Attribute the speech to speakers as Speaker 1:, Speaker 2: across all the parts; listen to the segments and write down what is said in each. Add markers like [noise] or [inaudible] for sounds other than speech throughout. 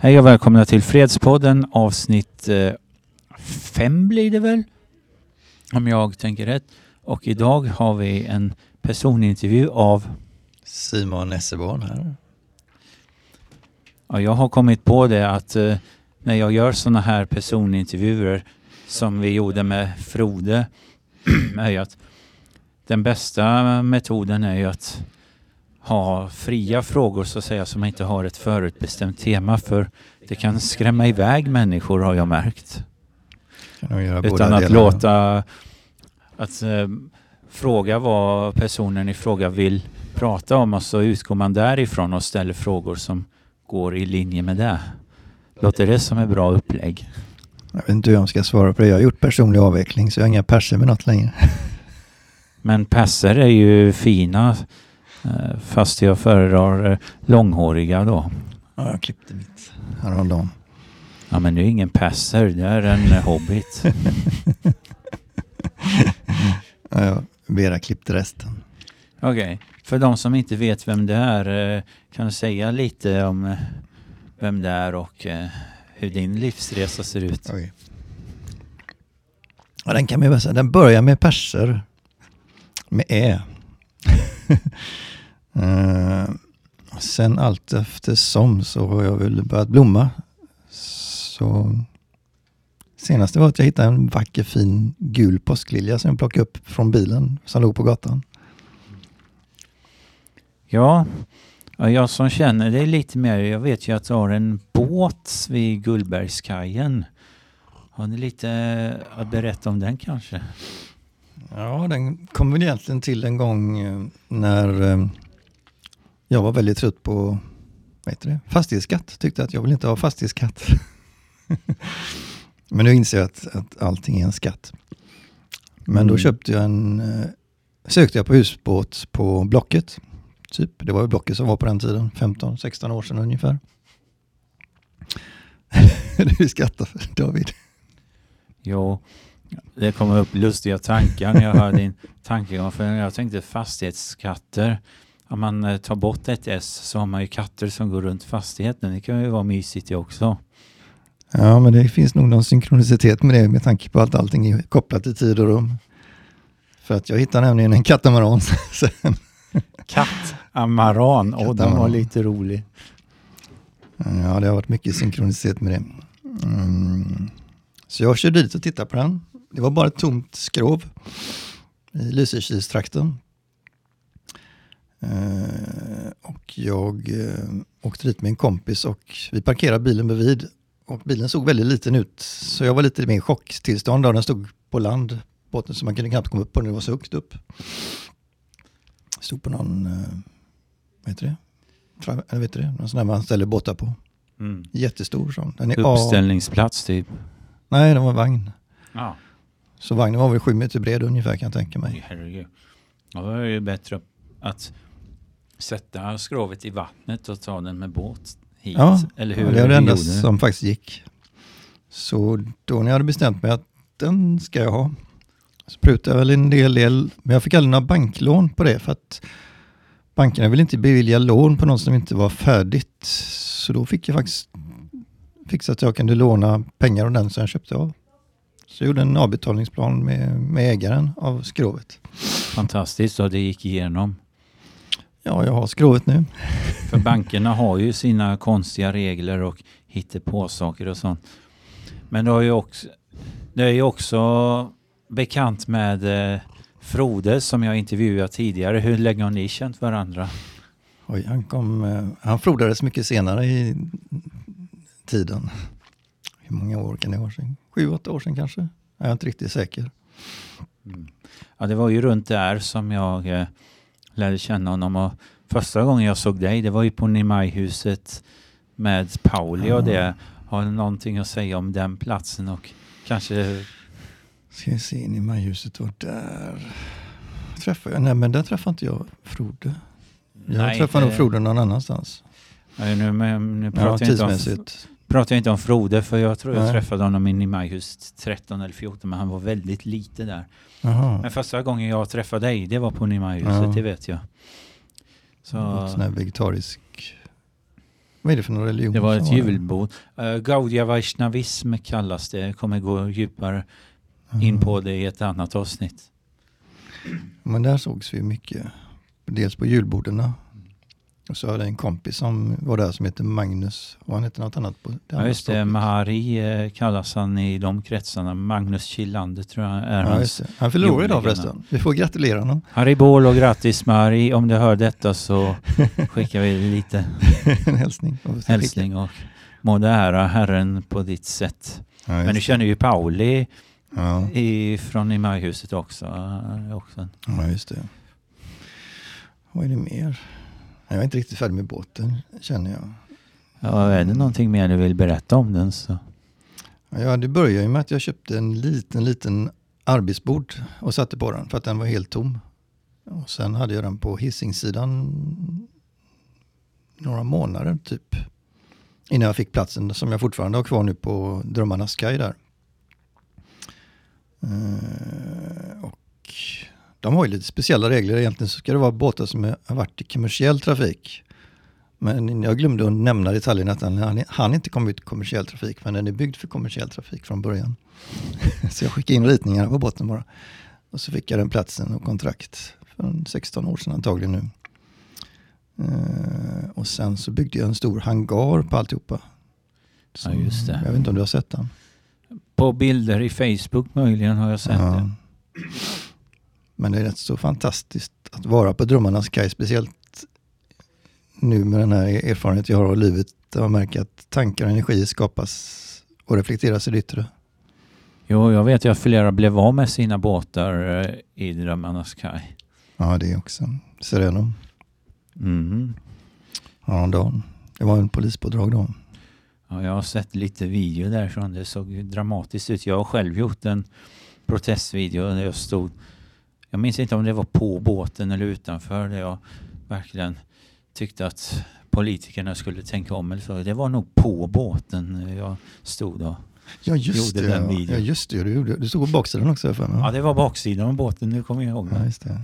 Speaker 1: Hej och välkomna till Fredspodden avsnitt eh, fem blir det väl? Om jag tänker rätt. Och idag har vi en personintervju av
Speaker 2: Simon Esseborn här.
Speaker 1: Ja, jag har kommit på det att eh, när jag gör sådana här personintervjuer som vi gjorde med Frode [clears throat] är att den bästa metoden är ju att ha fria frågor så att säga som inte har ett förutbestämt tema för det kan skrämma iväg människor har jag märkt. Utan att låta att eh, fråga vad personen i fråga vill prata om och så utgår man därifrån och ställer frågor som går i linje med det. Låter det som ett bra upplägg?
Speaker 2: Jag vet inte hur jag ska svara på det. Jag har gjort personlig avveckling så jag har inga perser med något längre.
Speaker 1: Men perser är ju fina fast jag föredrar eh, långhåriga då.
Speaker 2: Ja, jag klippte mitt häromdagen.
Speaker 1: Ja men det är ingen perser, det är en eh, hobbit. [laughs]
Speaker 2: ja, jag Vera klippte resten.
Speaker 1: Okej, okay. för de som inte vet vem det är, kan du säga lite om vem det är och hur din livsresa ser ut? Oj.
Speaker 2: Ja, den kan man ju säga. Den börjar med perser. Med ä. [laughs] uh, sen allt eftersom så har jag väl börjat blomma. Så senaste var att jag hittade en vacker fin gul påsklilja som jag plockade upp från bilen som låg på gatan.
Speaker 1: Ja, Ja, jag som känner dig lite mer, jag vet ju att du har en båt vid Gullbergskajen. Har ni lite att berätta om den kanske?
Speaker 2: Ja, den kom väl egentligen till en gång eh, när eh, jag var väldigt trött på vad heter det? fastighetsskatt. Tyckte att jag vill inte ha fastighetsskatt. [laughs] Men nu inser jag att, att allting är en skatt. Men mm. då köpte jag en, eh, sökte jag på husbåt på Blocket Typ. Det var ju Blocket som var på den tiden, 15-16 år sedan ungefär. [laughs] du skrattar David.
Speaker 1: Jo, det kommer upp lustiga tankar när jag hör din tankegång. För jag tänkte fastighetsskatter. Om man eh, tar bort ett S så har man ju katter som går runt fastigheten. Det kan ju vara mysigt det också.
Speaker 2: Ja, men det finns nog någon synkronicitet med det med tanke på att allting är kopplat till tid och rum. För att jag hittade nämligen en katamaran [laughs] sen.
Speaker 1: Kattamaran, och den var lite rolig.
Speaker 2: Ja, det har varit mycket synkronicitet med det. Mm. Så jag körde dit och tittade på den. Det var bara ett tomt skrov i Lysekilstrakten. Uh, och jag uh, åkte dit med en kompis och vi parkerade bilen bredvid. Och bilen såg väldigt liten ut, så jag var lite mer i chocktillstånd. Den stod på land, båten, så man kunde knappt komma upp på den, det var så högt upp. Stod på någon, eh, vad heter det? Tra, eller vet du det? Någon sån där man ställer båtar på. Mm. Jättestor sån.
Speaker 1: Den är Uppställningsplats typ?
Speaker 2: Nej, det var vagn. Ah. Så vagnen var väl sju meter bred ungefär kan jag tänka mig.
Speaker 1: Herregud. Ja, det ju bättre att sätta skrovet i vattnet och ta den med båt hit.
Speaker 2: Ja, eller hur? Ja, det var det enda som faktiskt gick. Så då när jag hade bestämt mig att den ska jag ha, så prutade jag väl en del, del, men jag fick aldrig några banklån på det för att bankerna vill inte bevilja lån på något som inte var färdigt. Så då fick jag faktiskt fixa att jag kunde låna pengar av den som jag köpte av. Så jag gjorde en avbetalningsplan med, med ägaren av skrovet.
Speaker 1: Fantastiskt, och det gick igenom.
Speaker 2: Ja, jag har skrovet nu. [laughs]
Speaker 1: För bankerna har ju sina konstiga regler och hittar på saker och sånt. Men det, har ju också, det är ju också bekant med eh, Frode som jag intervjuat tidigare. Hur länge har ni känt varandra?
Speaker 2: Oj, han, kom, eh, han frodades mycket senare i tiden. Hur många år kan det vara sedan? Sju, åtta år sedan kanske? Jag är inte riktigt säker.
Speaker 1: Mm. Ja, det var ju runt där som jag eh, lärde känna honom. Och första gången jag såg dig, det var ju på Nimajhuset med Pauli och det. Har du någonting att säga om den platsen och kanske
Speaker 2: Ska vi se, majhuset var där. Träffade jag? Nej, men där träffade inte jag Frode. Jag Nej, träffade nog Frode någon annanstans.
Speaker 1: Nej, nu, men, nu pratar, ja, jag inte om, pratar jag inte om Frode, för jag tror jag Nej. träffade honom in i majhuset 13 eller 14, men han var väldigt lite där. Aha. Men första gången jag träffade dig, det var på Nimajhuset, ja. det vet jag.
Speaker 2: Så... Sån här vegetarisk Vad är det för någon religion?
Speaker 1: Det var ett julbord. Uh, Gaudiya Vaishnavism kallas det. Jag kommer gå djupare in på det i ett annat avsnitt.
Speaker 2: Men där sågs vi mycket. Dels på julborden och så hade jag en kompis som var där som heter Magnus och han heter något annat på det
Speaker 1: Ja just det, Mahari eh, kallas han i de kretsarna. Magnus Killander tror jag är ja, hans
Speaker 2: Han fyller år idag förresten. Vi får gratulera honom.
Speaker 1: Harry Bål och grattis Mahari. Om du hör detta så [laughs] skickar vi lite
Speaker 2: en hälsning.
Speaker 1: hälsning och må det ära Herren på ditt sätt. Ja, Men du känner ju Pauli ja. i, från i Majhuset också. också.
Speaker 2: Ja just det. Vad är det mer? Jag är inte riktigt färdig med båten, känner jag.
Speaker 1: Ja, är det någonting mer du vill berätta om den så?
Speaker 2: Ja, det började ju med att jag köpte en liten, liten arbetsbord och satte på den för att den var helt tom. Och sen hade jag den på hissingsidan några månader typ. Innan jag fick platsen som jag fortfarande har kvar nu på Drömmarnas Sky där. De har ju lite speciella regler. Egentligen så ska det vara båtar som har varit i kommersiell trafik. Men jag glömde att nämna detaljen att han, han inte kom ut i kommersiell trafik, men den är byggd för kommersiell trafik från början. [laughs] så jag skickade in ritningarna på båten bara. Och så fick jag den platsen och kontrakt för 16 år sedan antagligen nu. Uh, och sen så byggde jag en stor hangar på alltihopa.
Speaker 1: Så, ja, just det.
Speaker 2: Jag vet inte om du har sett den?
Speaker 1: På bilder i Facebook möjligen har jag sett ja. det.
Speaker 2: Men det är rätt så fantastiskt att vara på Drömmarnas kaj, speciellt nu med den här erfarenhet jag har av livet, där man märker att tankar och energi skapas och reflekteras i det yttre.
Speaker 1: Jo, jag vet ju att flera blev av med sina båtar eh, i Drömmarnas kaj.
Speaker 2: Ja, det också. Sereno.
Speaker 1: Mm.
Speaker 2: Häromdagen. Det var en polispådrag då.
Speaker 1: Ja, jag har sett lite video därifrån. Det såg dramatiskt ut. Jag har själv gjort en protestvideo där jag stod jag minns inte om det var på båten eller utanför där jag verkligen tyckte att politikerna skulle tänka om. Eller så. Det var nog på båten jag stod och
Speaker 2: ja, just
Speaker 1: gjorde
Speaker 2: det,
Speaker 1: den videon.
Speaker 2: Ja, just det. Du, du stod på baksidan också. För mig.
Speaker 1: Ja, det var baksidan av båten. Nu kommer jag ihåg.
Speaker 2: Ja, just det.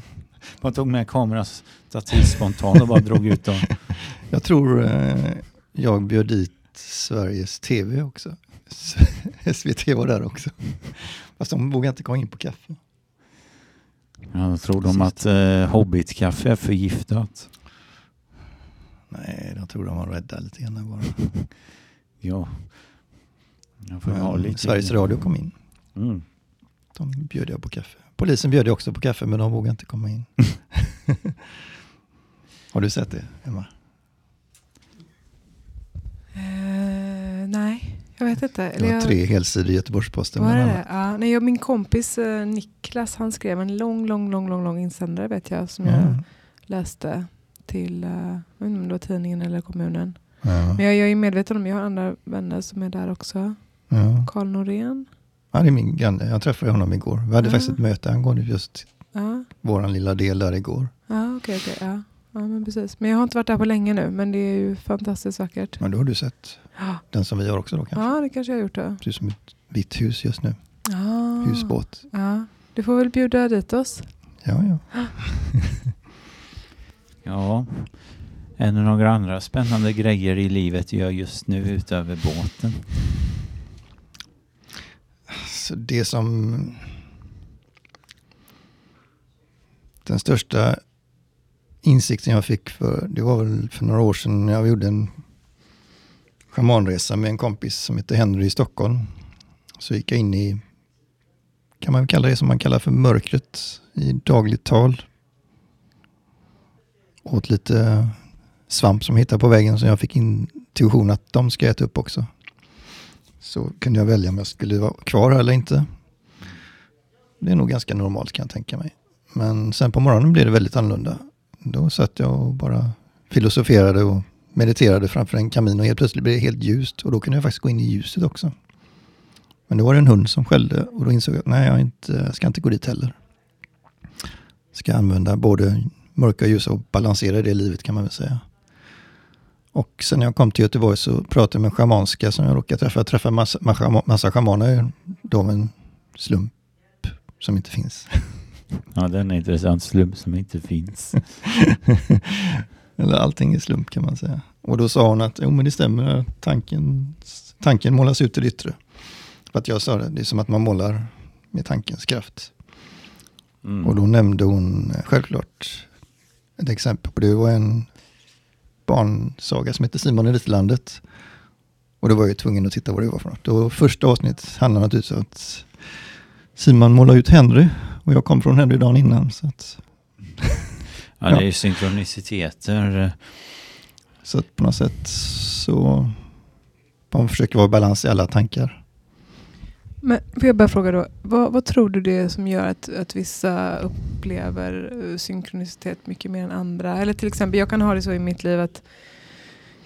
Speaker 1: Man tog med kameran stativ spontant och bara drog ut dem. [laughs]
Speaker 2: Jag tror eh, jag bjöd dit Sveriges TV också. SVT [laughs] var där också. Fast de vågade inte komma in på kaffe.
Speaker 1: Ja, tror de att eh, Hobbitkaffe är förgiftat?
Speaker 2: Nej, jag tror de var rädda lite grann bara. [laughs]
Speaker 1: ja.
Speaker 2: Jag får ha lite Sveriges Radio kom in.
Speaker 1: Mm.
Speaker 2: De bjöd jag på kaffe. Polisen bjöd jag också på kaffe men de vågade inte komma in. [laughs] Har du sett det, Emma?
Speaker 3: Jag vet inte.
Speaker 2: Var
Speaker 3: jag...
Speaker 2: tre helsidor i Göteborgs-Posten.
Speaker 3: Var det ja, nej, Min kompis eh, Niklas han skrev en lång, lång, lång, lång, lång insändare vet jag som mm. jag läste till om det var tidningen eller kommunen. Ja. Men jag, jag är medveten om, jag har andra vänner som är där också. Ja. Karl Norén.
Speaker 2: Ja, det är min granne. Jag träffade honom igår. Vi hade ja. faktiskt ett möte angående just
Speaker 3: ja.
Speaker 2: vår lilla del där igår.
Speaker 3: Ja, okay, okay, ja. Ja, men precis. Men jag har inte varit där på länge nu, men det är ju fantastiskt vackert.
Speaker 2: Men då har du sett ja. den som vi har också då kanske?
Speaker 3: Ja, det kanske jag har gjort.
Speaker 2: Det är som ett vitt hus just nu.
Speaker 3: Ja.
Speaker 2: Husbåt.
Speaker 3: Ja. Du får väl bjuda dit oss.
Speaker 2: Ja, ja. [laughs]
Speaker 1: ja. En av några andra spännande grejer i livet gör just nu utöver båten?
Speaker 2: Så det som... Den största insikten jag fick för, det var väl för några år sedan när jag gjorde en schamanresa med en kompis som heter Henry i Stockholm. Så gick jag in i, kan man kalla det som man kallar för mörkret i dagligt tal. Åt lite svamp som jag hittade på vägen som jag fick intuition att de ska äta upp också. Så kunde jag välja om jag skulle vara kvar eller inte. Det är nog ganska normalt kan jag tänka mig. Men sen på morgonen blev det väldigt annorlunda. Då satt jag och bara filosoferade och mediterade framför en kamin och helt plötsligt blev det helt ljust och då kunde jag faktiskt gå in i ljuset också. Men då var det en hund som skällde och då insåg jag att nej, jag inte, ska inte gå dit heller. Ska använda både mörka och ljusa och balansera det livet kan man väl säga. Och sen när jag kom till Göteborg så pratade jag med en schamanska som jag råkade träffa. Jag träffade massa, massa, massa schamaner, då en slump som inte finns. [laughs]
Speaker 1: Ja, det är intressant slump som inte finns. [laughs]
Speaker 2: Eller allting är slump kan man säga. Och då sa hon att jo, men det stämmer, tanken, tanken målas ut i det yttre. För att jag sa det, det är som att man målar med tankens kraft. Mm. Och då nämnde hon självklart ett exempel på det. Det var en barnsaga som heter Simon i Ritlandet. Och då var jag tvungen att titta vad det var för något. Och första avsnittet handlar naturligtvis om att Simon målar ut Henry och jag kom från Henry dagen innan. Så att, [laughs]
Speaker 1: ja, det är ju synkroniciteter.
Speaker 2: Så att på något sätt så man försöker vara i balans i alla tankar.
Speaker 3: Men får jag bara fråga då, vad, vad, tror du det är som gör att, att vissa upplever eh, synkronicitet mycket mer än andra? Eller till exempel, jag kan ha det så i mitt liv att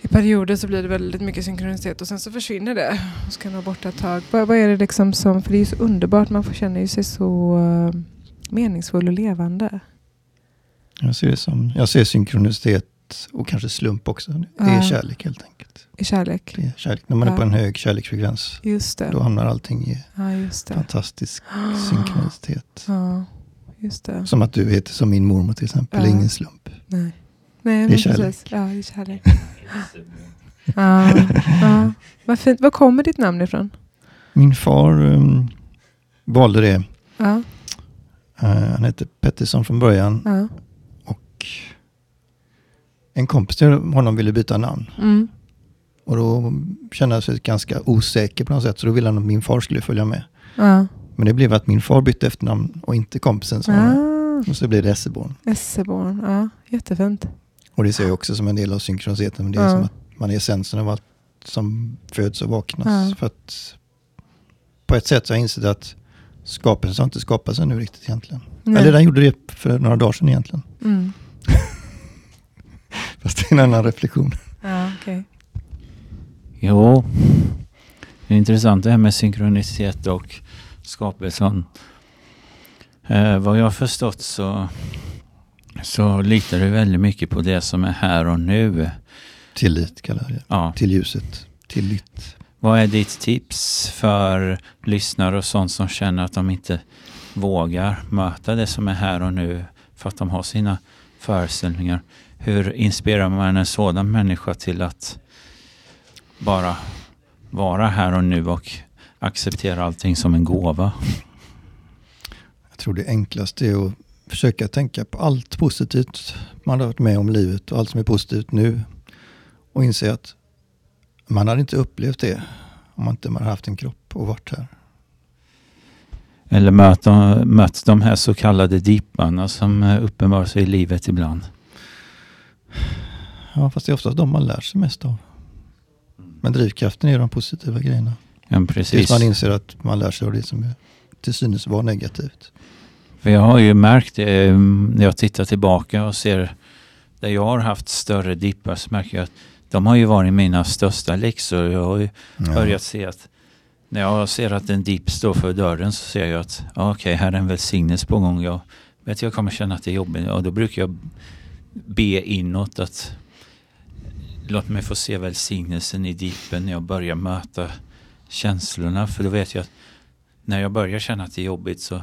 Speaker 3: i perioder så blir det väldigt mycket synkronicitet och sen så försvinner det. Och så kan det vara borta ett tag. Vad, vad är det liksom som, för det är ju så underbart, man får känna sig så uh, meningsfull och levande.
Speaker 2: Jag ser, som, jag ser synkronicitet och kanske slump också. Det är ja. kärlek helt enkelt.
Speaker 3: I kärlek?
Speaker 2: Det är kärlek. När man ja. är på en hög kärleksfrekvens,
Speaker 3: just det.
Speaker 2: då hamnar allting i ja, fantastisk [gasps] synkronicitet.
Speaker 3: Ja, just det.
Speaker 2: Som att du heter som min mormor till exempel, är ingen slump.
Speaker 3: Nej. Nej,
Speaker 2: det är kärlek.
Speaker 3: Precis. Ja, det är kärlek. [laughs] ja, ja. Vad fint. Var kommer ditt namn ifrån?
Speaker 2: Min far um, valde det.
Speaker 3: Ja.
Speaker 2: Uh, han hette Pettersson från början.
Speaker 3: Ja.
Speaker 2: Och en kompis till honom ville byta namn.
Speaker 3: Mm.
Speaker 2: Och då kände han sig ganska osäker på något sätt. Så då ville han att min far skulle följa med.
Speaker 3: Ja.
Speaker 2: Men det blev att min far bytte efternamn och inte kompisen. Så
Speaker 3: ah.
Speaker 2: Och så blev det Esseborn.
Speaker 3: Esseborn, ja. Jättefint.
Speaker 2: Och det ser jag också som en del av synkroniciteten. Men det är ja. som att man är essensen av allt som föds och vaknas. Ja. För att på ett sätt så har jag insett att skapelsen har inte skapats ännu riktigt egentligen. Nej. Eller den gjorde det för några dagar sedan egentligen.
Speaker 3: Mm. [laughs]
Speaker 2: Fast det är en annan reflektion.
Speaker 3: Ja, okay.
Speaker 1: Jo, det är intressant det här med synkronicitet och skapelsen. Eh, vad jag har förstått så, så litar du väldigt mycket på det som är här och nu.
Speaker 2: Tillit kallar jag det.
Speaker 1: Ja.
Speaker 2: Till ljuset. Tillit.
Speaker 1: Vad är ditt tips för lyssnare och sånt som känner att de inte vågar möta det som är här och nu för att de har sina föreställningar? Hur inspirerar man en sådan människa till att bara vara här och nu och acceptera allting som en gåva?
Speaker 2: Jag tror det enklaste är att försöka tänka på allt positivt man har varit med om livet och allt som är positivt nu. Och inse att man hade inte upplevt det om man inte hade haft en kropp och varit här.
Speaker 1: Eller mött, mött de här så kallade dipparna som uppenbarar sig i livet ibland.
Speaker 2: Ja, fast det är oftast de man lär sig mest av. Men drivkraften är de positiva grejerna.
Speaker 1: Ja, precis.
Speaker 2: Tills man inser att man lär sig av det som är, till synes var negativt.
Speaker 1: För jag har ju märkt mm, när jag tittar tillbaka och ser där jag har haft större dippar så märker jag att de har ju varit mina största läxor. Jag har ju ja. börjat se att när jag ser att en dipp står för dörren så ser jag att okej, okay, här är en välsignelse på gång. Jag vet jag kommer känna att det är jobbigt och då brukar jag be inåt att låt mig få se välsignelsen i dippen när jag börjar möta känslorna. För då vet jag att när jag börjar känna att det är jobbigt så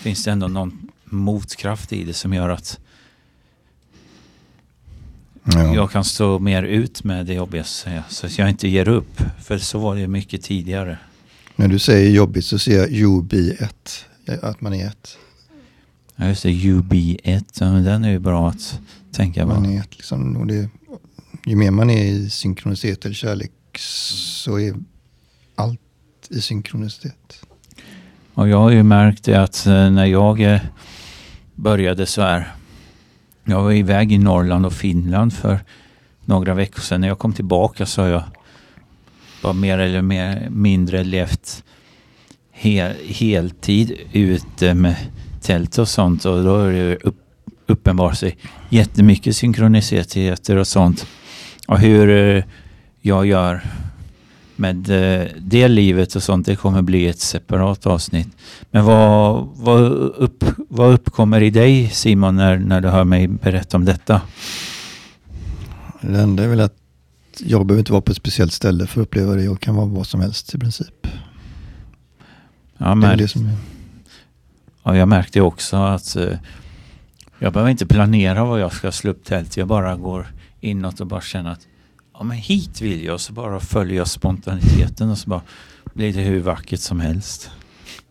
Speaker 1: finns det ändå någon motkraft i det som gör att ja. jag kan stå mer ut med det jobbiga så, att jag inte ger upp. För så var det mycket tidigare.
Speaker 2: När du säger jobbigt så ser jag you be ett, att man är ett.
Speaker 1: Ja just det, you be ett, den är ju bra att tänka
Speaker 2: på. Man är ett liksom, och det ju mer man är i synkronicitet eller kärlek så är allt i synkronicitet.
Speaker 1: Och jag har ju märkt det att eh, när jag eh, började så här. Jag var iväg i Norrland och Finland för några veckor sedan. När jag kom tillbaka så har jag bara mer eller mer, mindre levt hel, heltid ute med tält och sånt. Och då är det upp, uppenbart sig jättemycket synkroniciteter och sånt. Och hur eh, jag gör med eh, det livet och sånt, det kommer bli ett separat avsnitt. Men vad, vad, upp, vad uppkommer i dig Simon när, när du hör mig berätta om detta?
Speaker 2: Det enda är väl att jag behöver inte vara på ett speciellt ställe för att uppleva det. Jag kan vara vad som helst i princip.
Speaker 1: Ja,
Speaker 2: det är det som är.
Speaker 1: Ja, jag märkte också att uh, jag behöver inte planera vad jag ska slå upp tält. Jag bara går inåt och bara känna att ja, men hit vill jag. Så bara följer jag spontaniteten och så bara blir det hur vackert som helst.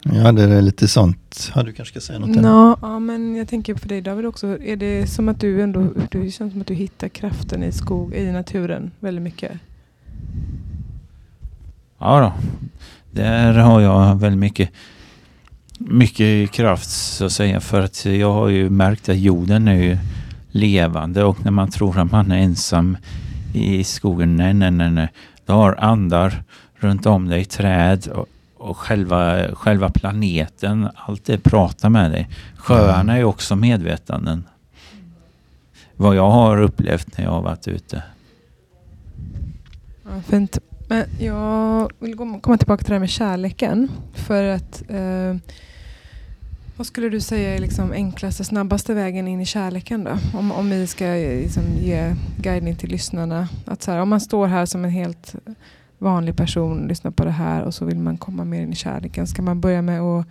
Speaker 2: Ja, det är lite sånt. Ja, du kanske ska säga något?
Speaker 3: No, ja, men jag tänker på dig David också. Är det som att du ändå, det känns som att du hittar kraften i skog, i naturen väldigt mycket?
Speaker 1: Ja då, där har jag väldigt mycket, mycket kraft så att säga. För att jag har ju märkt att jorden är ju levande och när man tror att man är ensam i skogen, nej, nej, nej, nej. Du har andar runt om dig, träd och, och själva, själva planeten. Allt det pratar med dig. Sjöarna är också medvetanden. Vad jag har upplevt när jag har varit ute.
Speaker 3: Ja, fint. Men jag vill komma tillbaka till det här med kärleken. För att eh, vad skulle du säga är liksom enklaste, snabbaste vägen in i kärleken då? Om, om vi ska liksom ge guidning till lyssnarna. Att så här, om man står här som en helt vanlig person, lyssnar på det här och så vill man komma mer in i kärleken. Ska man börja med att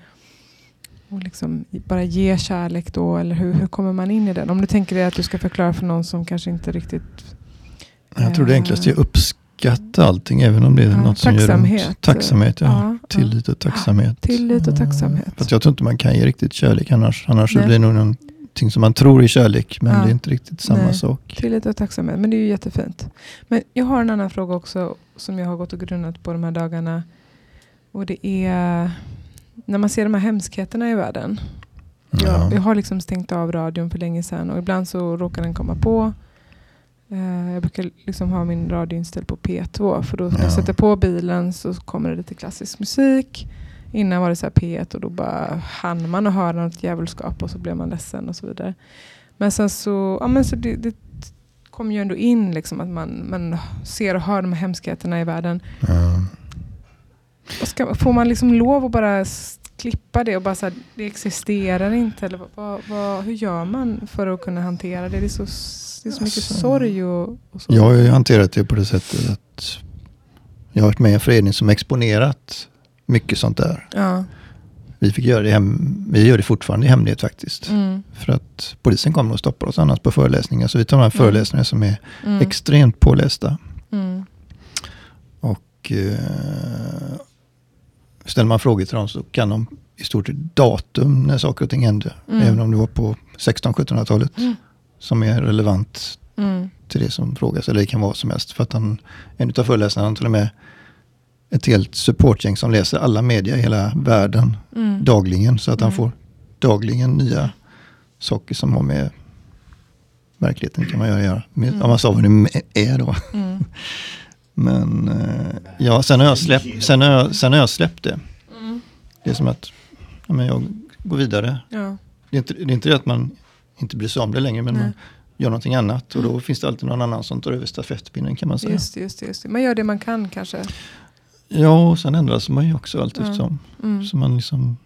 Speaker 3: och liksom bara ge kärlek då? Eller hur, hur kommer man in i den? Om du tänker dig att du ska förklara för någon som kanske inte riktigt...
Speaker 2: Jag tror det enklaste är att uppskatta allting, även om det är ja, något som gör ont. Tacksamhet. Ja. ja. Tillit och tacksamhet.
Speaker 3: Tillit och tacksamhet.
Speaker 2: För jag tror inte man kan ge riktigt kärlek annars. Annars blir det nog någonting som man tror är kärlek, men ja. det är inte riktigt samma Nej. sak.
Speaker 3: Tillit och tacksamhet, men det är ju jättefint. Men jag har en annan fråga också som jag har gått och grundat på de här dagarna. Och det är när man ser de här hemskheterna i världen. Ja. Jag, jag har liksom stängt av radion för länge sedan och ibland så råkar den komma på. Uh, jag brukar liksom ha min radio inställd på P2 för då när ja. jag sätter på bilen så kommer det lite klassisk musik. Innan var det så P1 och då bara hann man att höra något djävulskap och så blev man ledsen och så vidare. Men sen så, ja men så det, det kommer ju ändå in liksom att man, man ser och hör de här hemskheterna i världen. Ja. Ska, får man liksom lov att bara klippa det och bara säga det existerar inte? Eller vad, vad, hur gör man för att kunna hantera det? Det är så, det är så mycket alltså, sorg och, och så.
Speaker 2: Jag har ju hanterat det på det sättet att jag har varit med i en förening som exponerat mycket sånt där. Ja. Vi, fick göra det hem, vi gör det fortfarande i hemlighet faktiskt. Mm. För att polisen kommer och stoppar oss annars på föreläsningar. Så vi tar de här mm. föreläsningarna som är mm. extremt pålästa. Mm. Och eh, ställer man frågor till dem så kan de i stort sett datum när saker och ting hände. Mm. Även om det var på 1600-1700-talet. Mm. Som är relevant mm. till det som frågas. Eller det kan vara vad som helst. För att han, en av föreläsarna till och med ett helt supportgäng som läser alla media i hela världen mm. dagligen. Så att han mm. får dagligen nya saker som har med verkligheten kan man göra. Med, mm. Om man sa vad det är då. Mm. [laughs] Men eh, ja, sen har jag släppt, sen har jag, sen har jag släppt det. Mm. Det är som att ja, men jag går vidare. Ja. Det, är inte, det är inte det att man inte bryr sig om det längre, men Nej. man gör någonting annat. Och då mm. finns det alltid någon annan som tar över stafettpinnen kan man säga.
Speaker 3: Just, just, just. Man gör det man kan kanske.
Speaker 2: Ja, och sen ändras man ju också allt eftersom. Mm. Så man liksom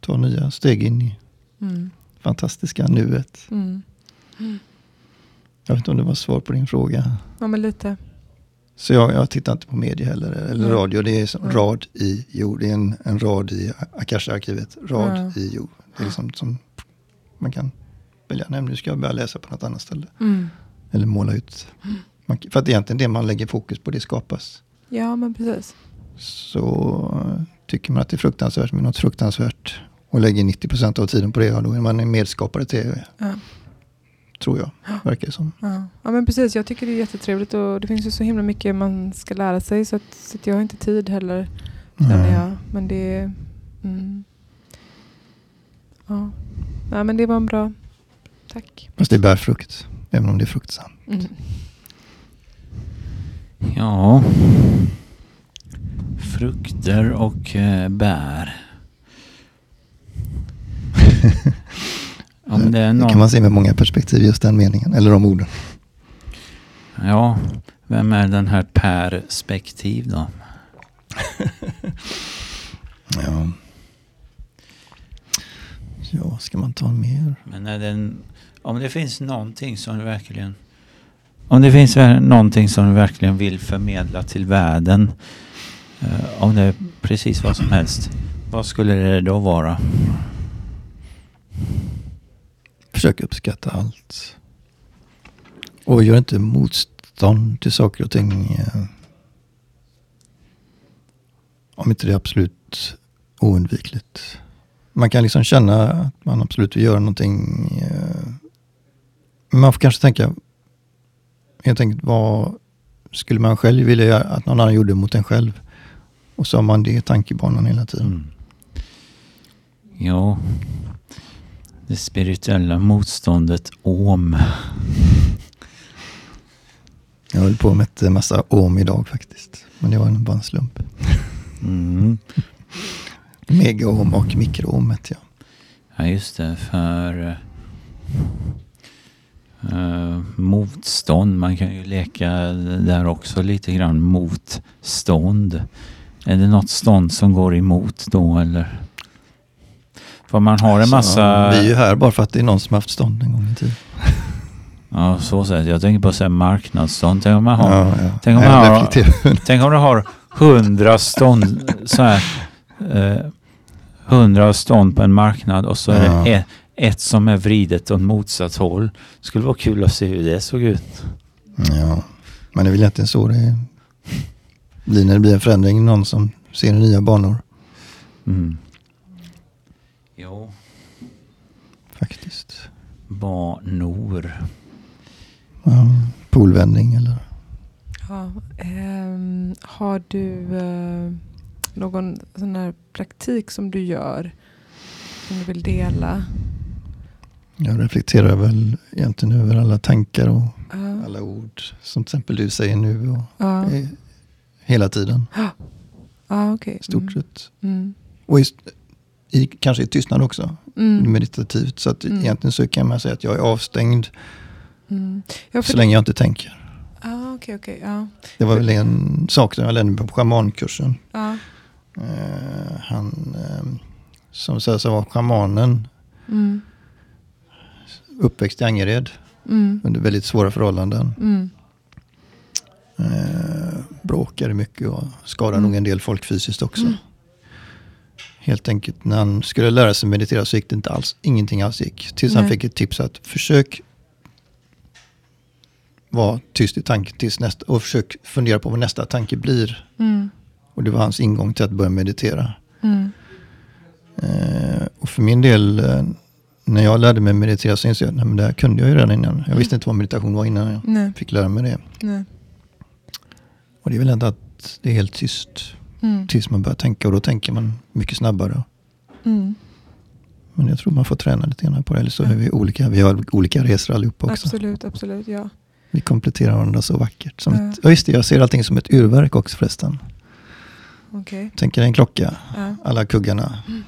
Speaker 2: tar nya steg in i mm. fantastiska nuet. Mm. Mm. Jag vet inte om det var svar på din fråga.
Speaker 3: Ja, men lite.
Speaker 2: Så jag, jag tittar inte på media heller, eller mm. radio. Det är som mm. rad i jord. Det är en, en rad i Akasha-arkivet. Rad mm. i jord. Det är liksom som man kan välja. Nej, nu ska jag börja läsa på något annat ställe. Mm. Eller måla ut. Man, för att egentligen det man lägger fokus på, det skapas.
Speaker 3: Ja, men precis.
Speaker 2: Så tycker man att det är fruktansvärt med något fruktansvärt och lägger 90% av tiden på det, ja, då är man en medskapare till det. Ja. Tror jag, ja. verkar det som.
Speaker 3: Ja. ja. men precis, jag tycker det är jättetrevligt och det finns ju så himla mycket man ska lära sig så, att, så att jag har inte tid heller. Känner jag. Men det mm. ja. ja, men det var en bra, tack.
Speaker 2: Fast det är bärfrukt, även om det är fruktsamt. Mm.
Speaker 1: Ja, frukter och eh, bär.
Speaker 2: Om [laughs] det, är någon... det kan man se med många perspektiv, just den meningen, eller de orden.
Speaker 1: Ja, vem är den här perspektiv då? [laughs]
Speaker 2: ja. Ja, ska man ta mer?
Speaker 1: Men är det en, om det finns någonting som du verkligen om det finns någonting som du verkligen vill förmedla till världen, eh, om det är precis vad som helst, vad skulle det då vara?
Speaker 2: Försök uppskatta allt. Och gör inte motstånd till saker och ting. Eh, om inte det är absolut oundvikligt. Man kan liksom känna att man absolut vill göra någonting. Eh, Eh, man får kanske tänka, helt enkelt vad skulle man själv vilja göra att någon annan gjorde mot en själv? Och så har man det i tankebanan hela tiden. Mm.
Speaker 1: Ja, det spirituella motståndet OM.
Speaker 2: Jag höll på med en massa OM idag faktiskt. Men det var bara en slump. Mm. Mega-OM och mikro-OM jag.
Speaker 1: Ja, just det. För uh, motstånd. Man kan ju leka där också lite grann. Motstånd. Är det något stånd som går emot då eller? För man har en massa...
Speaker 2: Vi är ju här bara för att det är någon som haft stånd en gång i tiden. [laughs]
Speaker 1: Ja, så sätt. Jag tänker på att säga marknadsstånd. Tänk om man har... Ja, ja.
Speaker 2: Tänk, om man har
Speaker 1: tänk om du har hundra stånd så här. Eh, hundra stånd på en marknad och så är ja. det ett, ett som är vridet åt motsatt håll. Skulle vara kul att se hur det såg ut.
Speaker 2: Ja, men det är väl egentligen så det blir när det blir en förändring. Någon som ser nya banor. Mm.
Speaker 1: Jo.
Speaker 2: Faktiskt.
Speaker 1: Banor.
Speaker 2: Ja, polvändning eller?
Speaker 3: Ja, um, har du uh, någon sån här praktik som du gör som du vill dela?
Speaker 2: Jag reflekterar väl egentligen över alla tankar och uh. alla ord som till exempel du säger nu och uh. hela tiden.
Speaker 3: Ah, okay.
Speaker 2: Stort mm. sett. Mm. Och i, i, kanske i tystnad också, mm. meditativt. Så att mm. egentligen så kan man säga att jag är avstängd mm. ja, så länge jag inte tänker.
Speaker 3: Ah, okay, okay, ja.
Speaker 2: Det var väl en sak som jag lärde mig på schamankursen. Ah. Uh, han uh, som sägs vara schamanen, mm. Uppväxt i Angered mm. under väldigt svåra förhållanden. Mm. Uh, bråkade mycket och skadade mm. nog en del folk fysiskt också. Mm. Helt enkelt när han skulle lära sig meditera så gick det inte alls, ingenting alls gick. Tills Nej. han fick ett tips att försök vara tyst i tanken tills nästa, och försök fundera på vad nästa tanke blir. Mm. Och det var hans ingång till att börja meditera. Mm. Eh, och för min del, eh, när jag lärde mig meditera så insåg jag att det här kunde jag ju redan innan. Jag visste inte vad meditation var innan jag Nej. fick lära mig det. Nej. Och det är väl ändå att det är helt tyst. Mm. Tills man börjar tänka och då tänker man mycket snabbare. Mm. Men jag tror man får träna lite grann på det. Eller så är vi olika. Vi har olika resor allihopa också.
Speaker 3: Absolut, absolut. Ja.
Speaker 2: Vi kompletterar varandra så vackert. Som ja. Ett, ja just det, jag ser allting som ett urverk också förresten.
Speaker 3: Okay.
Speaker 2: Tänker en klocka. Ja. Alla kuggarna mm.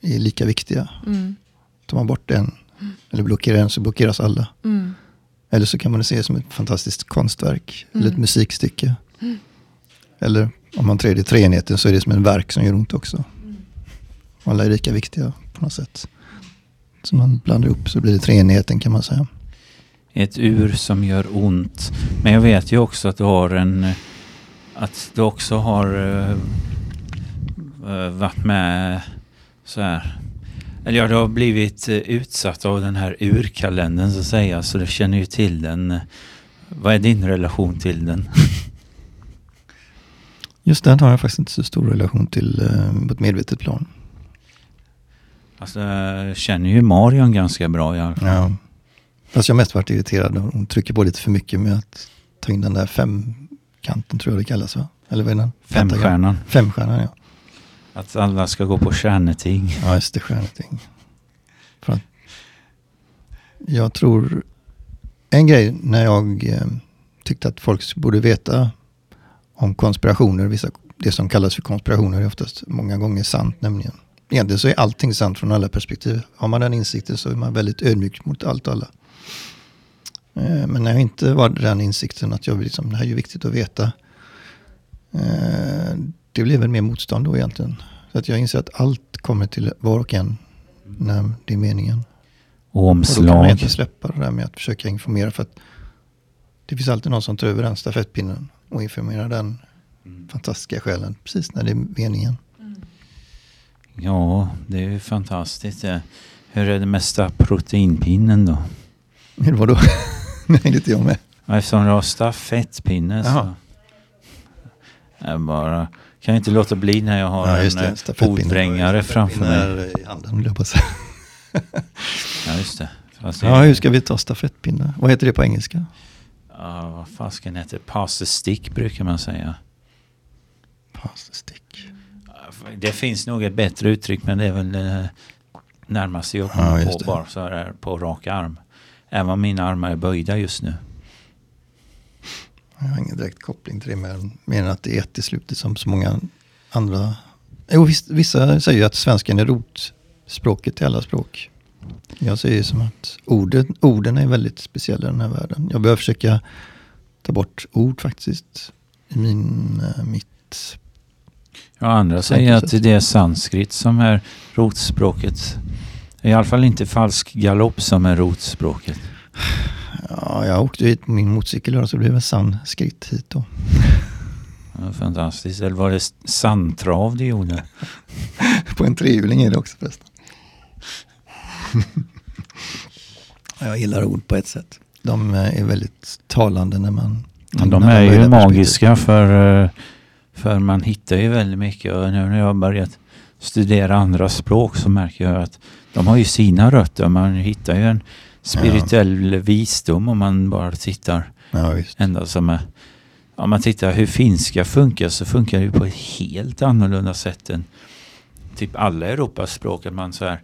Speaker 2: är lika viktiga. Mm. Tar man bort en, mm. eller blockerar en, så blockeras alla. Mm. Eller så kan man se det som ett fantastiskt konstverk. Eller ett mm. musikstycke. Mm. Eller om man tredje treenigheten så är det som en verk som gör ont också. Alla är lika viktiga på något sätt. Så man blandar upp så blir det treenigheten kan man säga.
Speaker 1: Ett ur som gör ont. Men jag vet ju också att du har en... Att du också har uh, varit med så här. Eller ja, du har blivit uh, utsatt av den här urkalendern så att säga. Så du känner ju till den. Vad är din relation till den? [laughs]
Speaker 2: Just den har jag faktiskt inte så stor relation till uh, på ett medvetet plan.
Speaker 1: Alltså, jag känner ju Marion ganska bra i alla fall.
Speaker 2: Ja. Fast jag har mest varit irriterad. Hon trycker på lite för mycket med att ta in den där femkanten tror jag det kallas va? Eller vad är den?
Speaker 1: Femstjärnan.
Speaker 2: Femstjärnan ja.
Speaker 1: Att alla ska gå på stjärneting.
Speaker 2: Ja just det, stjärneting. För att jag tror, en grej när jag eh, tyckte att folk borde veta om konspirationer, vissa, det som kallas för konspirationer är oftast många gånger sant nämligen. Egentligen så är allting sant från alla perspektiv. Har man den insikten så är man väldigt ödmjuk mot allt och alla. Eh, men när jag inte var den insikten att jag liksom, det här är ju viktigt att veta. Eh, det blev väl mer motstånd då egentligen. Så att jag inser att allt kommer till var och en när det är meningen.
Speaker 1: Omslag.
Speaker 2: Och då kan man inte släppa det där med att försöka informera. För att det finns alltid någon som tar över den stafettpinnen och informerar den mm. fantastiska själen precis när det är meningen. Mm.
Speaker 1: Ja, det är ju fantastiskt. Hur är det med proteinpinnen då? [laughs]
Speaker 2: Hur vadå? [laughs] Nej, inte jag med.
Speaker 1: Eftersom du har stafettpinne så... Jag bara kan inte låta bli när jag har ja, en eh, fotbrängare framför mig.
Speaker 2: i handen, jag på säga. [laughs]
Speaker 1: ja, just det.
Speaker 2: Fast ja, hur ska vi ta stafettpinne? Vad heter det på engelska?
Speaker 1: Ja, vad fasken heter? Pass the stick brukar man säga.
Speaker 2: Pass the stick.
Speaker 1: Det finns nog ett bättre uttryck men det är väl det närmaste jag kommer ja, på bara så här på rak arm. Även om mina armar är böjda just nu.
Speaker 2: Jag har ingen direkt koppling till det, men menar att det är ett i slutet som så många andra. Jo, vissa säger ju att svenskan är rotspråket i alla språk. Jag säger som att orden, orden är väldigt speciella i den här världen. Jag behöver försöka ta bort ord faktiskt i min, eh, mitt...
Speaker 1: Ja, andra säger att det är sanskrit som är rotspråket. I alla fall inte falsk galopp som är rotspråket. [sighs] [laughs]
Speaker 2: Ja, jag åkte hit på min motorcykel och så blev det sandskritt hit då. [laughs]
Speaker 1: Ja, fantastiskt. Eller var det sandtrav du gjorde? [laughs]
Speaker 2: på en trehjuling är det också förresten. [laughs] jag gillar ord på ett sätt. De är väldigt talande när man...
Speaker 1: Ja, de är ju magiska för, eh, för man hittar ju väldigt mycket. Och nu när jag har börjat studera andra språk så märker jag att de har ju sina rötter. Man hittar ju en spirituell ja. visdom om man bara tittar.
Speaker 2: Ja,
Speaker 1: ända som är, om man tittar hur finska funkar så funkar det på ett helt annorlunda sätt än typ alla Europas språk. Man, så här,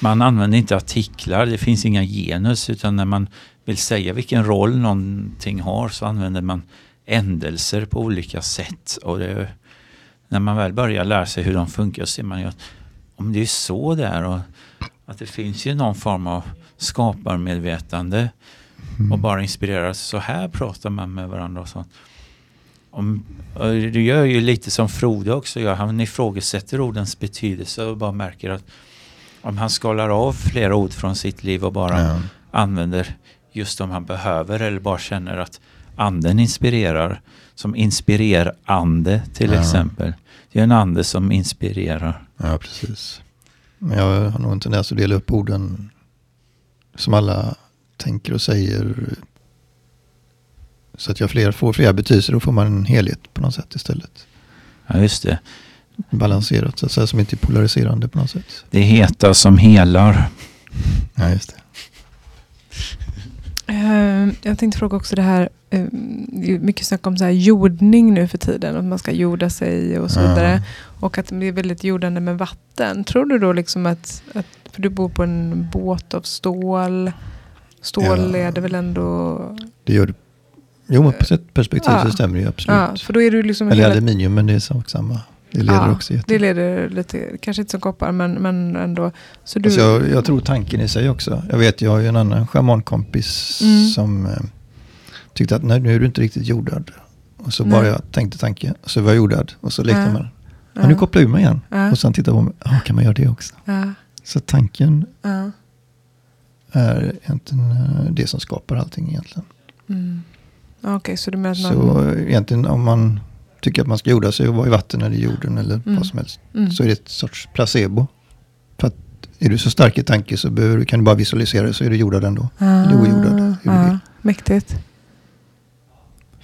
Speaker 1: man använder inte artiklar, det finns inga genus utan när man vill säga vilken roll någonting har så använder man ändelser på olika sätt. Och det, när man väl börjar lära sig hur de funkar så ser man ju att om det är så det är och att det finns ju någon form av skaparmedvetande mm. och bara inspireras. Så här pratar man med varandra och sånt. Om, och du gör ju lite som Frode också gör. Han ifrågasätter ordens betydelse och bara märker att om han skalar av flera ord från sitt liv och bara ja. använder just de han behöver eller bara känner att anden inspirerar. Som inspirerande till ja. exempel. Det är en ande som inspirerar.
Speaker 2: Ja, precis. Men jag har nog en tendens att dela upp orden som alla tänker och säger. Så att jag fler, får flera betydelser. Då får man en helhet på något sätt istället.
Speaker 1: Ja, just det.
Speaker 2: Balanserat, så att säga, som inte är polariserande på något sätt.
Speaker 1: Det heta som helar.
Speaker 2: Ja, just det.
Speaker 3: Uh, jag tänkte fråga också det här, mycket snack om så här jordning nu för tiden, att man ska jorda sig och så vidare. Och att det är väldigt jordande med vatten. Tror du då liksom att, att för du bor på en båt av stål, stål ja. är det väl ändå...
Speaker 2: Det gör. Jo, men på ett perspektiv ja. så stämmer det ju absolut. Ja,
Speaker 3: för då är du liksom
Speaker 2: Eller hela... aluminium, men det är sak samma. Det leder ja, också
Speaker 3: jätte... Det leder lite, kanske inte som koppar, men, men ändå. Så du...
Speaker 2: Alltså jag, jag, tror tanken i sig också. Jag vet, jag har ju en annan schamankompis mm. som eh, tyckte att nej, nu är du inte riktigt jordad. Och så nej. bara jag tänkte tanken, och så var jag jordad. Och så lekte ja. man. Ja. nu kopplar jag ur mig igen. Ja. Och sen tittar på mig, ah, kan man göra det också? Ja. Så tanken ja. är egentligen eh, det som skapar allting egentligen.
Speaker 3: Mm. Okay, så du menar
Speaker 2: Så egentligen om man tycker att man ska jorda sig och vara i vatten eller i jorden eller mm. vad som helst. Mm. Så är det ett sorts placebo. För att är du så stark i tanke så behöver, kan du bara visualisera det så är du jordad ändå. Ah, eller ojordad.
Speaker 3: Ah, mäktigt.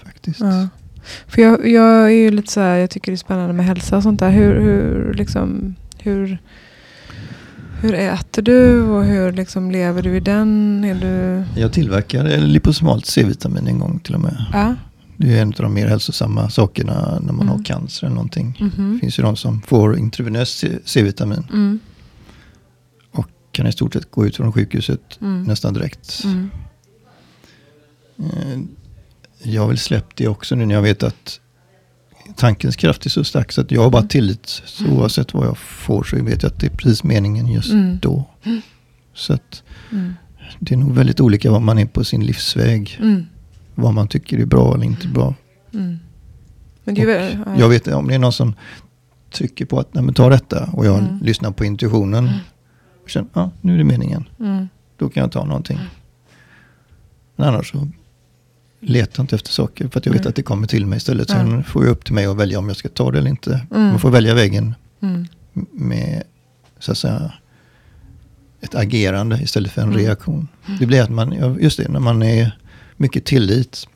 Speaker 2: Faktiskt. Ah.
Speaker 3: För jag, jag är ju lite så här, jag tycker det är spännande med hälsa och sånt där. Hur, hur, liksom, hur, hur äter du och hur liksom lever du i den? Är du...
Speaker 2: Jag tillverkar liposomalt C-vitamin en gång till och med.
Speaker 3: Ja.
Speaker 2: Det är en av de mer hälsosamma sakerna när man mm. har cancer eller någonting. Mm. Det finns ju de som får intravenöst C-vitamin.
Speaker 3: Mm.
Speaker 2: Och kan i stort sett gå ut från sjukhuset mm. nästan direkt.
Speaker 3: Mm.
Speaker 2: Jag har väl släppt det också nu när jag vet att tankens kraft är så stark så att jag har bara mm. tillit. Så mm. oavsett vad jag får så vet jag att det är precis meningen just mm. då.
Speaker 3: Mm.
Speaker 2: Så att det är nog väldigt olika vad man är på sin livsväg. Vad man tycker är bra eller inte bra.
Speaker 3: Men är,
Speaker 2: ja. Jag vet om det är någon som trycker på att nej, men ta detta och jag mm. lyssnar på intuitionen. Och känner, ja, nu är det meningen.
Speaker 3: Mm.
Speaker 2: Då kan jag ta någonting. Men annars så letar inte efter saker för att jag vet mm. att det kommer till mig istället. Sen mm. får jag upp till mig att välja om jag ska ta det eller inte.
Speaker 3: Mm.
Speaker 2: Man får välja vägen
Speaker 3: mm.
Speaker 2: med så att säga ett agerande istället för en
Speaker 3: Mm.
Speaker 2: reaktion. Det blir att man, just det, när man är mycket tillit.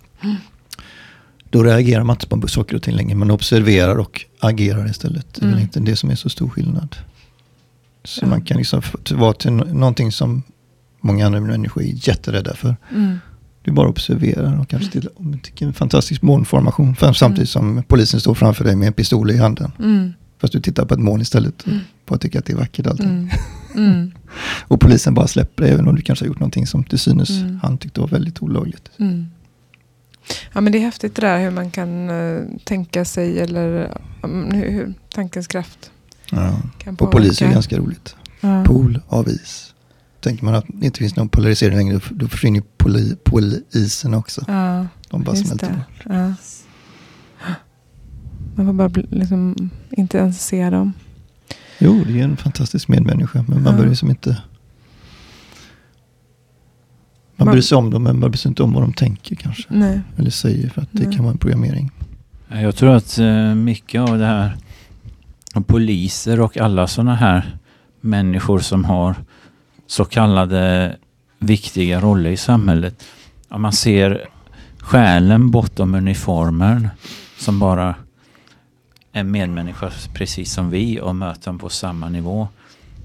Speaker 2: Då reagerar man inte på saker och ting längre. Man observerar och agerar istället. Det är väl
Speaker 3: Mm.
Speaker 2: inte det som är så stor skillnad. Så man kan liksom vara till nå- någonting som många andra människor är jätterädda för.
Speaker 3: Mm.
Speaker 2: Du bara observerar och kanske till tycker en fantastisk molnformation. Samtidigt som polisen står framför dig med en pistol i handen.
Speaker 3: Mm.
Speaker 2: Fast du tittar på ett moln istället.
Speaker 3: Mm.
Speaker 2: Att tycka att det är vackert allting.
Speaker 3: Mm. [laughs] Mm.
Speaker 2: Och polisen bara släpper dig även om du kanske har gjort någonting som till synes
Speaker 3: Mm.
Speaker 2: han tyckte var väldigt olagligt.
Speaker 3: Mm. Ja men det är häftigt det där hur man kan eh, tänka sig eller um, hur, hur tankens kraft
Speaker 2: Ja.
Speaker 3: kan
Speaker 2: På polis är ganska roligt.
Speaker 3: Ja.
Speaker 2: Pool av is. Tänker man att det inte finns någon polarisering längre då, försvinner poli, polisen också.
Speaker 3: Ja,
Speaker 2: De bara smälter.
Speaker 3: Ja. Man får bara bli- liksom inte ens se dem.
Speaker 2: Jo, det är en fantastisk medmänniska. Men man
Speaker 3: Ja.
Speaker 2: börjar som inte... Man
Speaker 3: Man-
Speaker 2: bryr sig om dem men man bryr sig inte om vad de tänker kanske.
Speaker 3: Nej.
Speaker 2: Eller säger för att det
Speaker 3: Nej.
Speaker 2: kan vara en programmering.
Speaker 1: Jag tror att eh, mycket av det här, och poliser och alla sådana här människor som har så kallade viktiga roller i samhället. Om man ser själen bortom uniformen som bara en medmänniska precis som vi och möter dem på samma nivå.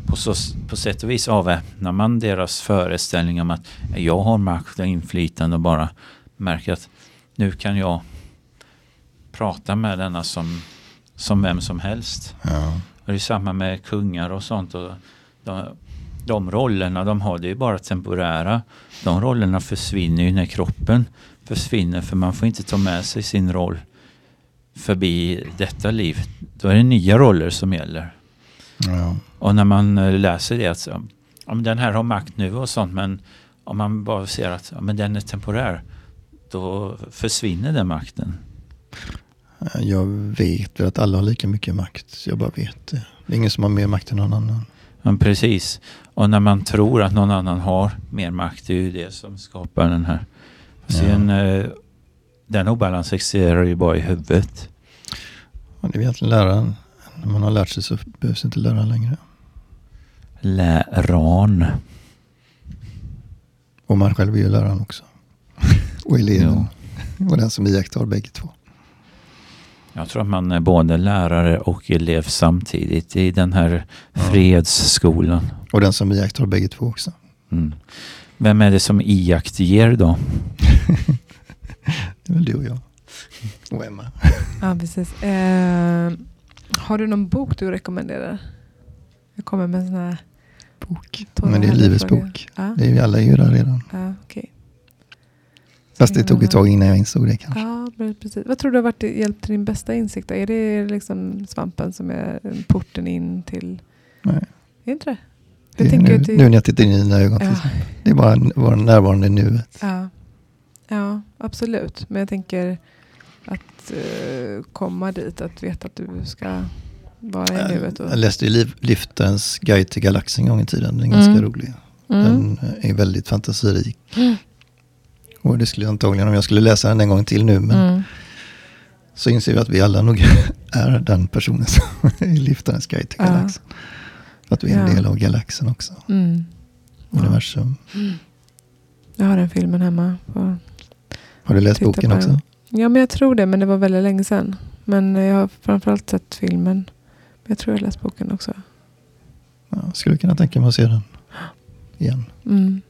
Speaker 1: På, så, på sätt och vis avväpnar man deras föreställning om att jag har makt och inflytande och bara märker att nu kan jag prata med denna som, som vem som helst.
Speaker 2: Ja.
Speaker 1: Och det är samma med kungar och sånt. Och de, de rollerna de har, det är bara temporära. De rollerna försvinner ju när kroppen försvinner för man får inte ta med sig sin roll förbi detta liv. Då är det nya roller som gäller.
Speaker 2: Ja.
Speaker 1: Och när man eh, läser det att ja, den här har makt nu och sånt men om man bara ser att ja, men den är temporär då försvinner den makten.
Speaker 2: Jag vet väl att alla har lika mycket makt. Jag bara vet det. Det är ingen som har mer makt än någon annan.
Speaker 1: Men precis. Och när man tror att någon annan har mer makt, det är ju det som skapar den här. Sen, eh, den obalansen existerar ju bara i huvudet.
Speaker 2: Och det är egentligen läraren. När man har lärt sig så behövs inte läraren längre.
Speaker 1: Läran.
Speaker 2: Och man själv är ju läraren också. Och eleven. Och den som iakttar bägge två.
Speaker 1: Jag tror att man är både lärare och elev samtidigt i den här fredsskolan.
Speaker 2: Och den som iakttar bägge två också.
Speaker 1: Mm. Vem är det som iaktger då? [laughs]
Speaker 2: Det är väl du och jag. Och Emma. [laughs]
Speaker 3: Ja, precis. Eh, har du någon bok du rekommenderar? Jag kommer med en sån här...
Speaker 2: Bok. Men det är livets bok.
Speaker 3: Ja,
Speaker 2: Det är vi alla ju där redan.
Speaker 3: ja okej.
Speaker 2: Fast det tog ett tag innan jag insåg det kanske.
Speaker 3: Ja, precis. Vad tror du har varit hjälpt till din bästa insikt? då? Är det liksom svampen som är porten in till...
Speaker 2: Nej.
Speaker 3: Är det inte det? Jag
Speaker 2: nu,
Speaker 3: det-
Speaker 2: nu när jag tittar in i dina ögon. till
Speaker 3: Ja.
Speaker 2: Det är bara vara närvarande nuet.
Speaker 3: Ja, ja absolut. Men jag tänker att eh, komma dit, att veta att du ska vara i nuet. Och,
Speaker 2: Jag läste ju Liftarens guide till galaxen en gång i tiden. Den är ganska
Speaker 3: Mm.
Speaker 2: rolig.
Speaker 3: mm.
Speaker 2: Den är väldigt fantasirik.
Speaker 3: Mm.
Speaker 2: Och det skulle jag antagligen, om jag skulle läsa den en gång till nu, men
Speaker 3: Mm.
Speaker 2: så inser vi att vi alla nog [laughs] är den personen som [laughs] är Liftarens guide till
Speaker 3: Ja.
Speaker 2: galaxen. Att vi är en
Speaker 3: Ja.
Speaker 2: del av galaxen också.
Speaker 3: Mm.
Speaker 2: Universum.
Speaker 3: Jag har den filmen hemma.
Speaker 2: Har du läst boken också?
Speaker 3: ja, men jag tror det, men det var väldigt länge sedan. Men jag har framförallt sett filmen. Men jag tror jag har läst boken också.
Speaker 2: Ja, skulle kunna tänka mig att se den igen.
Speaker 3: Mm.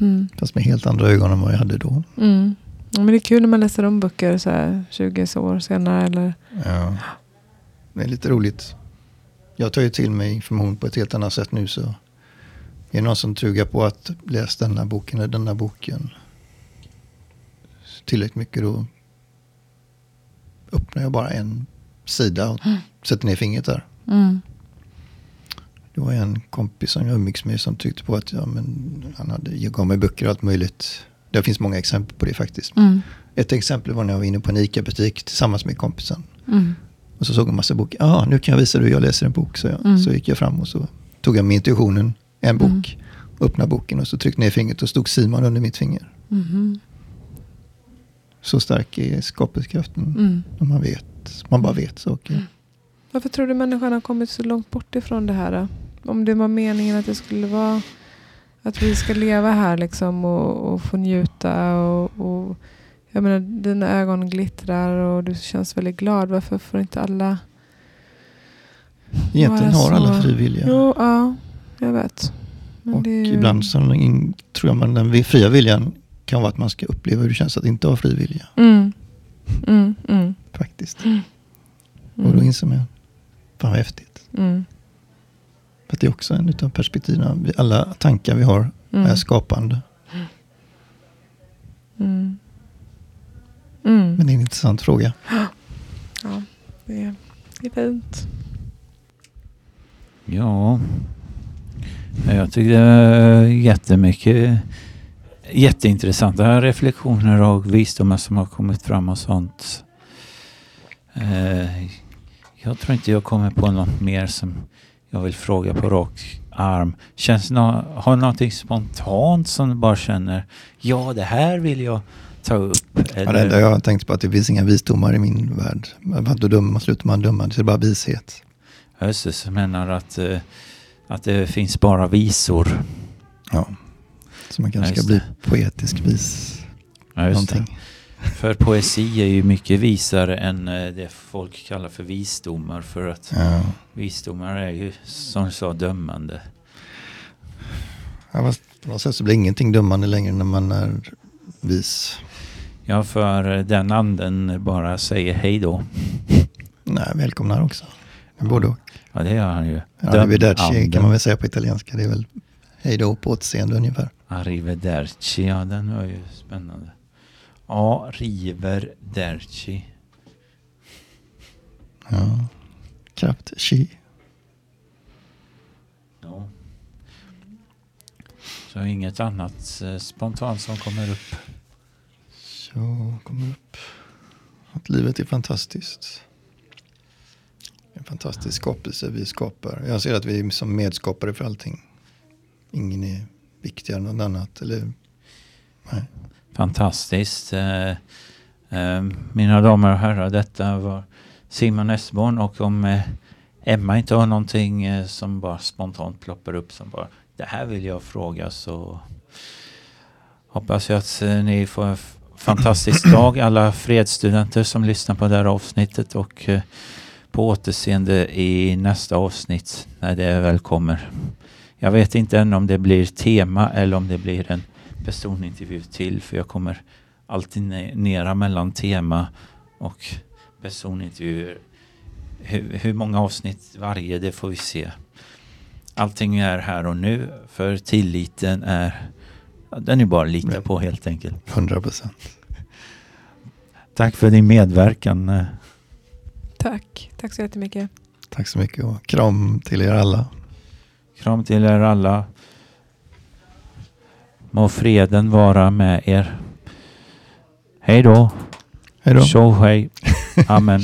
Speaker 3: Mm.
Speaker 2: Fast med helt andra ögon än vad jag hade då.
Speaker 3: Mm. Ja, men det är kul när man läser om böcker så här 20 år senare. Eller,
Speaker 2: Ja. Det är lite roligt. Jag tar ju till mig information på ett helt annat sätt nu så är det någon som trugar på att läsa denna boken eller denna boken tillräckligt mycket då öppnar jag bara en sida och
Speaker 3: Mm.
Speaker 2: sätter ner fingret där.
Speaker 3: mm.
Speaker 2: Det var en kompis som jag umgicks med som tyckte på att ja, men han hade, gav mig böcker och allt möjligt. Det finns många exempel på det faktiskt.
Speaker 3: Mm.
Speaker 2: Ett exempel var när jag var inne på en ICA-butik tillsammans med kompisen.
Speaker 3: Mm.
Speaker 2: Och så såg jag en massa böcker. Ja, nu kan jag visa dig hur jag läser en bok. Så, jag.
Speaker 3: Mm.
Speaker 2: så gick jag fram och så tog jag med intuitionen en bok.
Speaker 3: Mm.
Speaker 2: Öppnade boken och så tryckte ner fingret och stod Simon under mitt finger.
Speaker 3: Mhm.
Speaker 2: Så stark är skapelsekraften.
Speaker 3: Mm.
Speaker 2: När man vet. Man bara vet saker.
Speaker 3: Varför tror du människan har kommit så långt bort ifrån det här? Om det var meningen att det skulle vara att vi ska leva här liksom och, och få njuta och, och jag menar dina ögon glittrar och du känns väldigt glad. Varför får inte alla
Speaker 2: Egentligen har alla fri vilja.
Speaker 3: Jo, ja, jag vet.
Speaker 2: Men och ju... ibland så tror jag man den fria viljan kan vara att man ska uppleva hur det känns att inte ha fri vilja.
Speaker 3: Mm. Mm, mm.
Speaker 2: Faktiskt. Mm. Och då inser man, fan vad häftigt.
Speaker 3: Mm.
Speaker 2: För det är också en av perspektiven. Alla tankar vi har mm. är skapande.
Speaker 3: Mm.
Speaker 2: Men det är en intressant fråga.
Speaker 3: Ja, det är, det är fint.
Speaker 1: Ja, jag tycker det är jättemycket jätteintressanta reflektioner och visdomar som har kommit fram och sånt. Eh, jag tror inte jag kommer på något mer som jag vill fråga på rak arm. Känns no har någonting spontant som du bara känner, ja det här vill jag ta upp?
Speaker 2: Eller? Ja, det enda jag har tänkt på att det finns inga visdomar i min värld. Då dömer, slutar man döma, det är bara vishet.
Speaker 1: Jösses, jag menar att, uh, att det finns bara visor.
Speaker 2: Ja, så man kanske ska bli poetisk vis.
Speaker 1: Ja, någonting. För poesi är ju mycket visare än uh, det folk kallar för visdomar. För att ja. visdomar är ju som du sa dömande.
Speaker 2: Ja, på något sätt så blir ingenting dömande längre när man är vis.
Speaker 1: Ja, för den anden bara säger hej då.
Speaker 2: Nej, välkomnar också. Både och.
Speaker 1: Ja, det gör han ju.
Speaker 2: Arrivederci kan man väl säga på italienska. Det är väl hej då på återseende ungefär.
Speaker 1: Arrivederci, ja den var ju spännande. Ja, Arrivederci.
Speaker 2: Ja, kraft, chi.
Speaker 1: Ja. Så inget annat eh, spontant som kommer upp?
Speaker 2: Så kommer upp. Att livet är fantastiskt en fantastisk skapelse vi skapar. Jag ser att vi är som medskapare för allting. Ingen är viktigare än någon annat. Eller,
Speaker 1: nej. Fantastiskt. Eh, eh, mina damer och herrar, detta var Simon Esborn och om eh, Emma inte har någonting som bara spontant ploppar upp som bara det här vill jag fråga så hoppas jag att ni får en fantastisk [clears throat] dag alla fredsstudenter som lyssnar på det här avsnittet och på återseende i nästa avsnitt när det väl kommer. Jag vet inte än om det blir tema eller om det blir en personintervju till för jag kommer alltid nera mellan tema och personintervjuer. Hur, hur många avsnitt varje, det får vi se. Allting är här och nu för tilliten är den är bara att lita på helt enkelt.
Speaker 2: 100 procent.
Speaker 1: Tack för din medverkan.
Speaker 3: Tack. Tack så jättemycket.
Speaker 2: Tack så mycket och kram till er alla.
Speaker 1: Kram till er alla. Må freden vara med er. Hej då.
Speaker 2: Hej då.
Speaker 1: Tjo hej. [laughs] Amen.